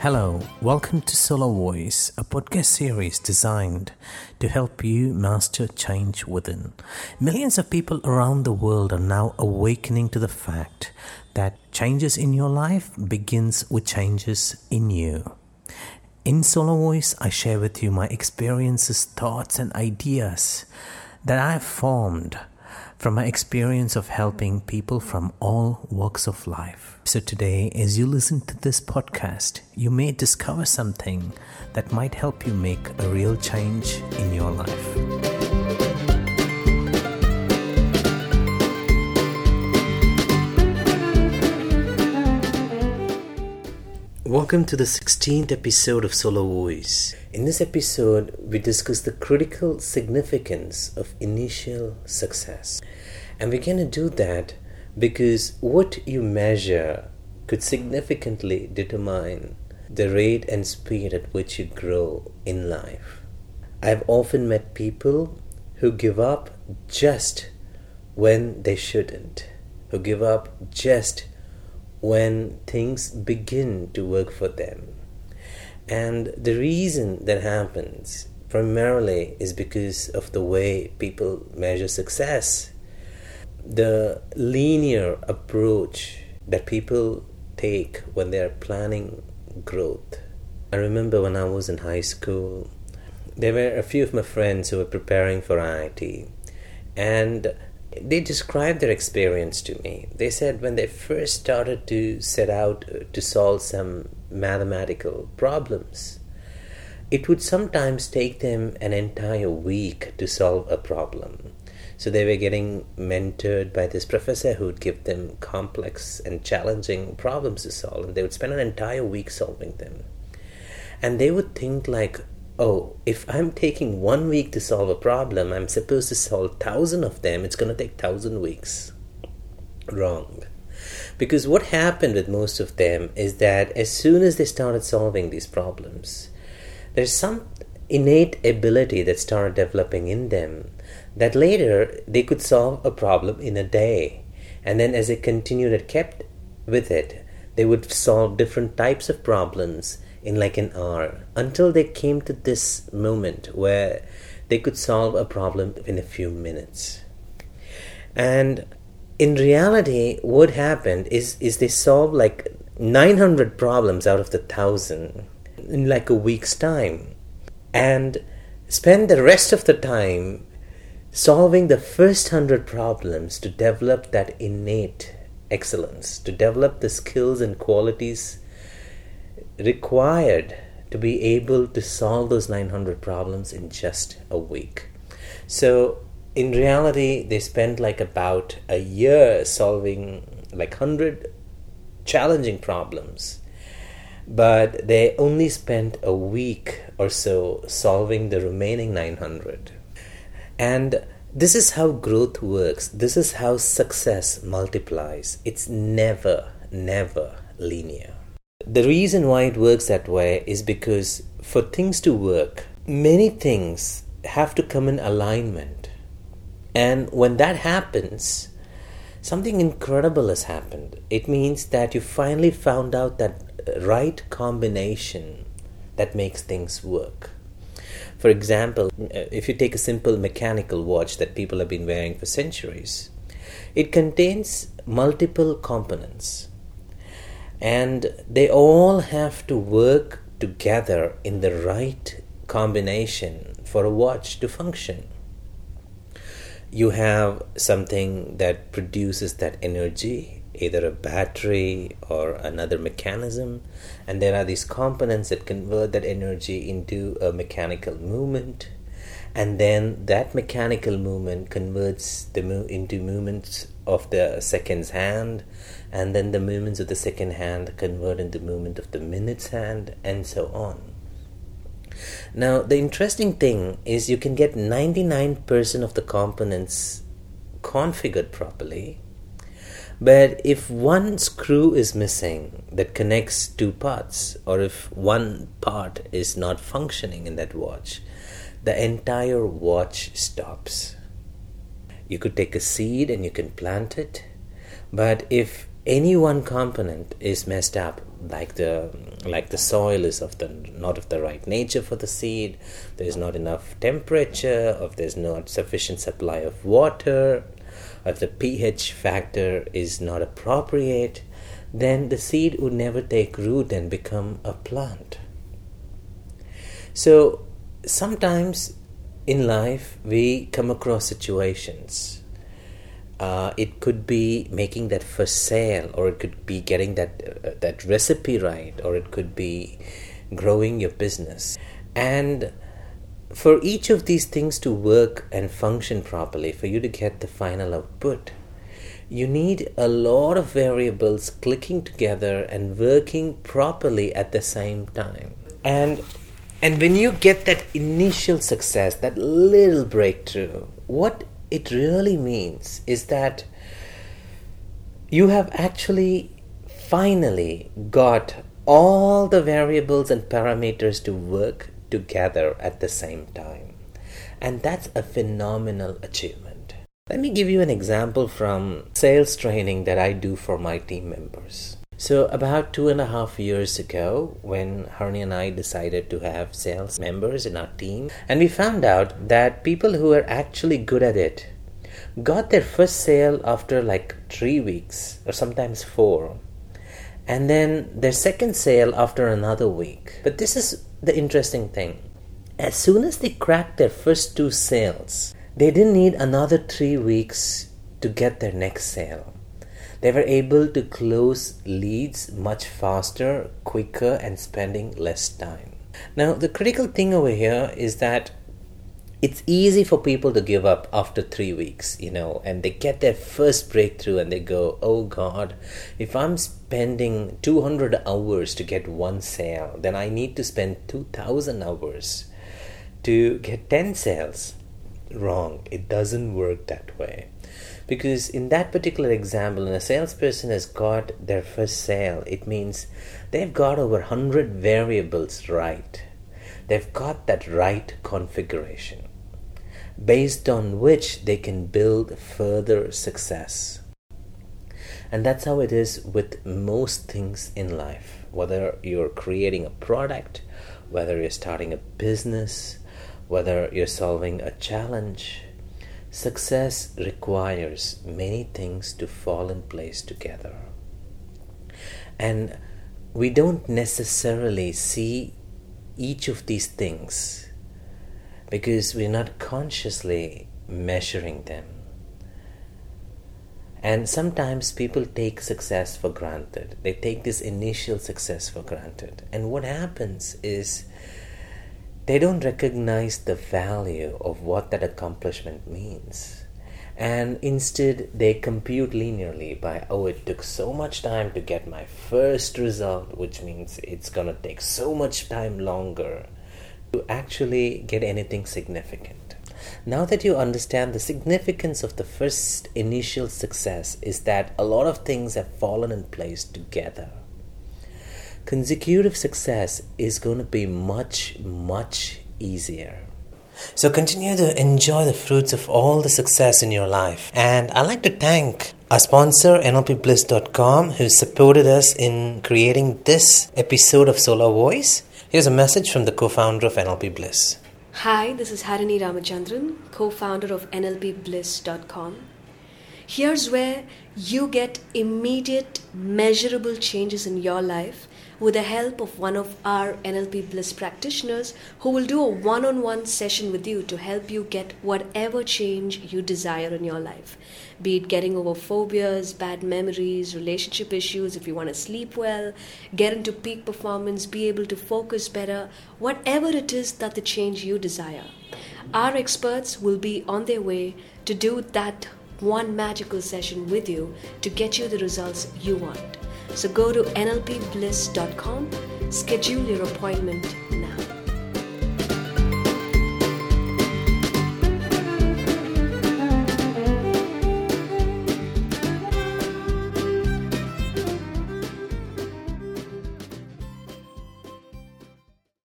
Hello, welcome to Solar Voice, a podcast series designed to help you master change within. Millions of people around the world are now awakening to the fact that changes in your life begins with changes in you. In Solar Voice, I share with you my experiences, thoughts, and ideas that I have formed from my experience of helping people from all walks of life. So, today, as you listen to this podcast, you may discover something that might help you make a real change in your life. Welcome to the 16th episode of Solar Voice. In this episode, we discuss the critical significance of initial success. And we're going to do that because what you measure could significantly determine the rate and speed at which you grow in life. I've often met people who give up just when they shouldn't, who give up just when things begin to work for them. And the reason that happens primarily is because of the way people measure success the linear approach that people take when they are planning growth. I remember when I was in high school, there were a few of my friends who were preparing for IIT, and they described their experience to me. They said when they first started to set out uh, to solve some mathematical problems, it would sometimes take them an entire week to solve a problem. So they were getting mentored by this professor who would give them complex and challenging problems to solve, and they would spend an entire week solving them. And they would think like, oh, if I'm taking one week to solve a problem, I'm supposed to solve thousand of them. It's going to take thousand weeks. Wrong. Because what happened with most of them is that as soon as they started solving these problems, there's some innate ability that started developing in them that later they could solve a problem in a day. And then as they continued and kept with it, they would solve different types of problems in like an hour until they came to this moment where they could solve a problem in a few minutes. And in reality, what happened is, is they solved like 900 problems out of the thousand in like a week's time and spend the rest of the time solving the first hundred problems to develop that innate excellence, to develop the skills and qualities required to be able to solve those 900 problems in just a week. So, in reality, they spent like about a year solving like 100 challenging problems, but they only spent a week or so solving the remaining 900. And this is how growth works. This is how success multiplies. It's never, never linear. The reason why it works that way is because for things to work, many things have to come in alignment. And when that happens, something incredible has happened. It means that you finally found out that right combination that makes things work. For example, if you take a simple mechanical watch that people have been wearing for centuries, it contains multiple components and they all have to work together in the right combination for a watch to function. You have something that produces that energy either a battery or another mechanism and there are these components that convert that energy into a mechanical movement and then that mechanical movement converts the mo- into movements of the second's hand. And then the movements of the second hand convert into movement of the minute's hand and so on. Now the interesting thing is you can get 99% of the components configured properly. But if one screw is missing that connects two parts, or if one part is not functioning in that watch, the entire watch stops. You could take a seed and you can plant it, but if any one component is messed up, like the like the soil is of the not of the right nature for the seed there's not enough temperature or there's not sufficient supply of water or if the ph factor is not appropriate then the seed would never take root and become a plant so sometimes in life we come across situations uh, it could be making that first sale, or it could be getting that uh, that recipe right, or it could be growing your business. And for each of these things to work and function properly, for you to get the final output, you need a lot of variables clicking together and working properly at the same time. And and when you get that initial success, that little breakthrough, what it really means is that you have actually finally got all the variables and parameters to work together at the same time. And that's a phenomenal achievement. Let me give you an example from sales training that I do for my team members. So, about two and a half years ago, when Harini and I decided to have sales members in our team, and we found out that people who were actually good at it got their first sale after like three weeks or sometimes four, and then their second sale after another week. But this is the interesting thing as soon as they cracked their first two sales, they didn't need another three weeks to get their next sale they were able to close leads much faster, quicker, and spending less time. Now, the critical thing over here is that it's easy for people to give up after three weeks, you know, and they get their first breakthrough and they go, oh God, if I'm spending 200 hours to get one sale, then I need to spend 2,000 hours to get 10 sales. Wrong. It doesn't work that way because in that particular example when a salesperson has got their first sale it means they've got over 100 variables right. They've got that right configuration based on which they can build further success. And that's how it is with most things in life whether you're creating a product whether you're starting a business whether you're solving a challenge Success requires many things to fall in place together. And we don't necessarily see each of these things because we're not consciously measuring them. And sometimes people take success for granted. They take this initial success for granted. And what happens is they don't recognize the value of what that accomplishment means. And instead, they compute linearly by, oh, it took so much time to get my first result, which means it's gonna take so much time longer to actually get anything significant. Now that you understand the significance of the first initial success, is that a lot of things have fallen in place together consecutive success is going to be much, much easier. So continue to enjoy the fruits of all the success in your life. And I'd like to thank our sponsor, NLPBliss.com, who supported us in creating this episode of Solar Voice. Here's a message from the co founder of NLP Bliss. Hi, this is Harini Ramachandran, co founder of NLPBliss.com. Here's where you get immediate, measurable changes in your life with the help of one of our NLP Bliss practitioners who will do a one on one session with you to help you get whatever change you desire in your life. Be it getting over phobias, bad memories, relationship issues, if you want to sleep well, get into peak performance, be able to focus better, whatever it is that the change you desire. Our experts will be on their way to do that one magical session with you to get you the results you want. So go to nlpbliss.com, schedule your appointment now.